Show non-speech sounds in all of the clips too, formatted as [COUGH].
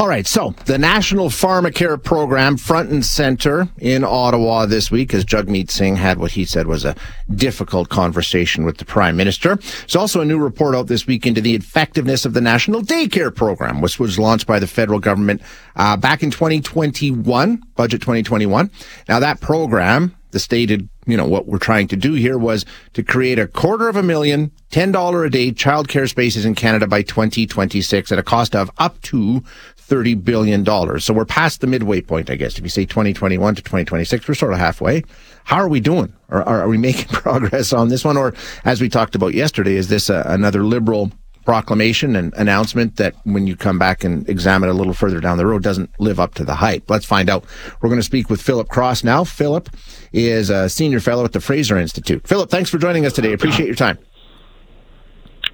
All right, so the National Pharmacare Program front and center in Ottawa this week as Jagmeet Singh had what he said was a difficult conversation with the Prime Minister. There's also a new report out this week into the effectiveness of the National Daycare Program, which was launched by the federal government uh, back in 2021, budget 2021. Now that program, the stated you know, what we're trying to do here was to create a quarter of a million, $10 a day childcare spaces in Canada by 2026 at a cost of up to $30 billion. So we're past the midway point, I guess. If you say 2021 to 2026, we're sort of halfway. How are we doing? Are, are, we [LAUGHS] making progress on this one? Or as we talked about yesterday, is this a, another liberal proclamation and announcement that when you come back and examine it a little further down the road doesn't live up to the hype. Let's find out. We're going to speak with Philip Cross now. Philip is a senior fellow at the Fraser Institute. Philip, thanks for joining us today. Appreciate your time.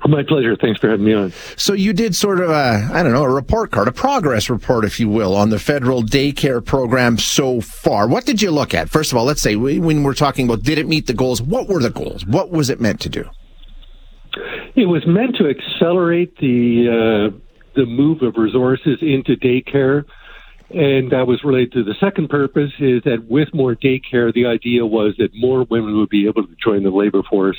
My pleasure. Thanks for having me on. So you did sort of a, I don't know, a report card, a progress report, if you will, on the federal daycare program so far. What did you look at? First of all, let's say when we're talking about did it meet the goals, what were the goals? What was it meant to do? It was meant to accelerate the uh, the move of resources into daycare, and that was related to the second purpose. Is that with more daycare, the idea was that more women would be able to join the labor force.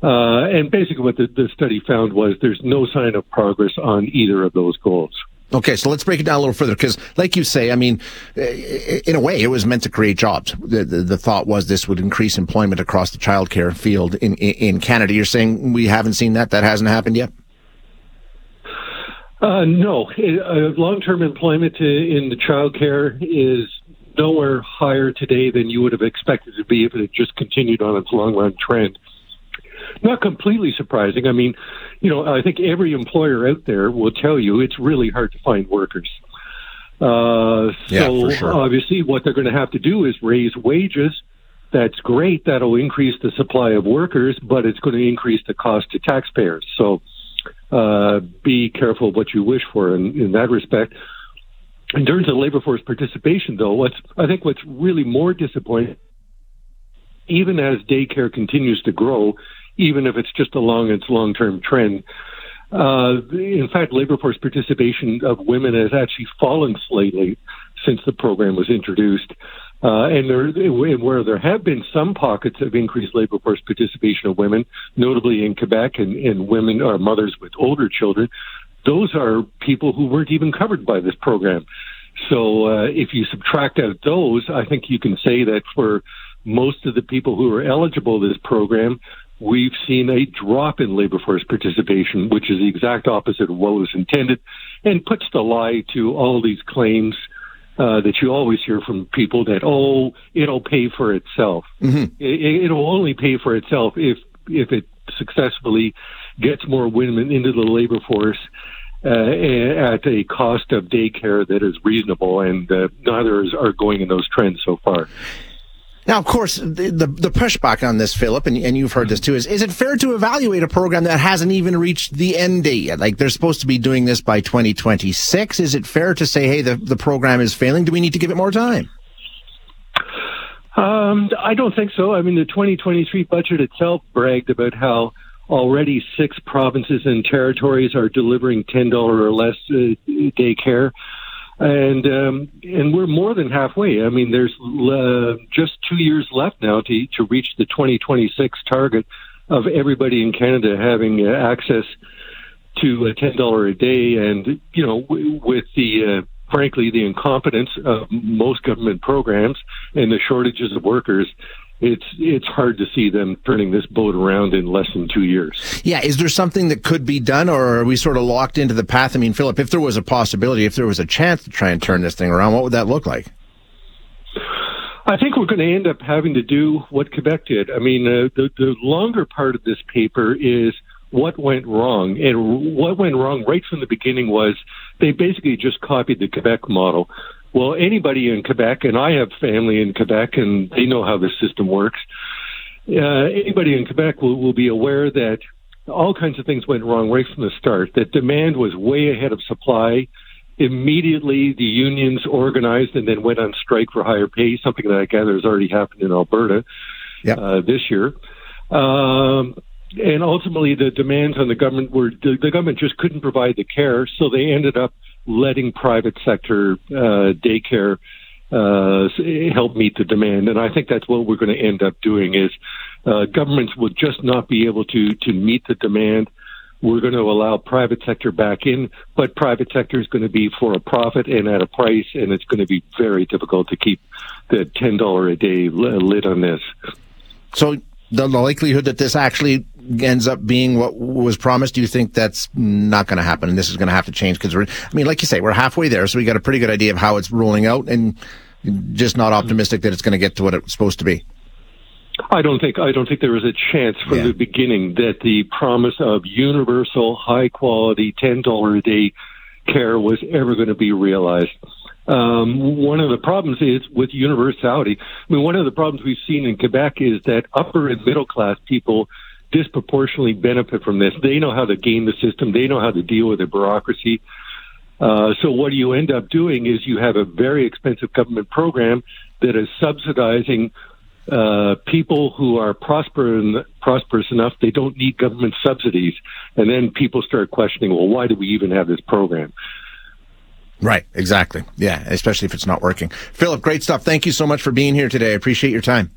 Uh, and basically, what the, the study found was there's no sign of progress on either of those goals. Okay, so let's break it down a little further because, like you say, I mean, in a way, it was meant to create jobs. The, the, the thought was this would increase employment across the childcare field in, in, Canada. You're saying we haven't seen that; that hasn't happened yet. Uh, no, uh, long-term employment in the childcare is nowhere higher today than you would have expected to be if it had just continued on its long-run trend not completely surprising. I mean, you know, I think every employer out there will tell you it's really hard to find workers. Uh, yeah, so sure. obviously, what they're going to have to do is raise wages. That's great. That'll increase the supply of workers, but it's going to increase the cost to taxpayers. So uh, be careful what you wish for in, in that respect. In terms of labor force participation, though, what's I think what's really more disappointing, even as daycare continues to grow, even if it's just along its long term trend. Uh, in fact, labor force participation of women has actually fallen slightly since the program was introduced. Uh, and there, where there have been some pockets of increased labor force participation of women, notably in Quebec and, and women or mothers with older children, those are people who weren't even covered by this program. So uh, if you subtract out those, I think you can say that for most of the people who are eligible to this program, we've seen a drop in labor force participation, which is the exact opposite of what was intended, and puts the lie to all these claims uh, that you always hear from people that oh, it'll pay for itself. Mm-hmm. It, it'll only pay for itself if if it successfully gets more women into the labor force. Uh, at a cost of daycare that is reasonable, and uh, neither is, are going in those trends so far. Now, of course, the, the, the pushback on this, Philip, and, and you've heard this too, is is it fair to evaluate a program that hasn't even reached the end date yet? Like they're supposed to be doing this by 2026. Is it fair to say, hey, the, the program is failing? Do we need to give it more time? Um, I don't think so. I mean, the 2023 budget itself bragged about how already six provinces and territories are delivering $10 or less uh, daycare and um, and we're more than halfway. I mean, there's uh, just two years left now to to reach the 2026 target of everybody in Canada having uh, access to a ten dollar a day, and you know, w- with the uh, frankly the incompetence of most government programs and the shortages of workers, it's it's hard to see them turning this boat around in less than two years. Yeah, is there something that could be done, or are we sort of locked into the path? I mean, Philip, if there was a possibility, if there was a chance to try and turn this thing around, what would that look like? I think we're going to end up having to do what Quebec did. I mean, uh, the the longer part of this paper is what went wrong, and what went wrong right from the beginning was they basically just copied the Quebec model. Well, anybody in Quebec, and I have family in Quebec, and they know how the system works. Uh, anybody in Quebec will, will be aware that all kinds of things went wrong right from the start. That demand was way ahead of supply. Immediately, the unions organized and then went on strike for higher pay, something that I gather has already happened in Alberta yep. uh, this year. Um, and ultimately, the demands on the government were the, the, government just couldn't provide the care, so they ended up letting private sector uh, daycare uh, help meet the demand. And I think that's what we're going to end up doing is uh, governments will just not be able to to meet the demand. We're going to allow private sector back in, but private sector is going to be for a profit and at a price, and it's going to be very difficult to keep the ten dollar a day lid on this. So the likelihood that this actually ends up being what was promised, do you think that's not going to happen and this is going to have to change? Because we're, I mean, like you say, we're halfway there, so we got a pretty good idea of how it's rolling out and just not optimistic that it's going to get to what it's supposed to be. I don't think I don't think there was a chance from yeah. the beginning that the promise of universal, high quality, ten dollar a day care was ever going to be realized. Um, one of the problems is with universality. I mean, one of the problems we've seen in Quebec is that upper and middle class people disproportionately benefit from this. They know how to game the system. They know how to deal with the bureaucracy. Uh, so what you end up doing is you have a very expensive government program that is subsidizing uh, people who are prosperous, prosperous enough they don't need government subsidies, and then people start questioning, well, why do we even have this program? Right, exactly. Yeah, especially if it's not working. Philip, great stuff. Thank you so much for being here today. I appreciate your time.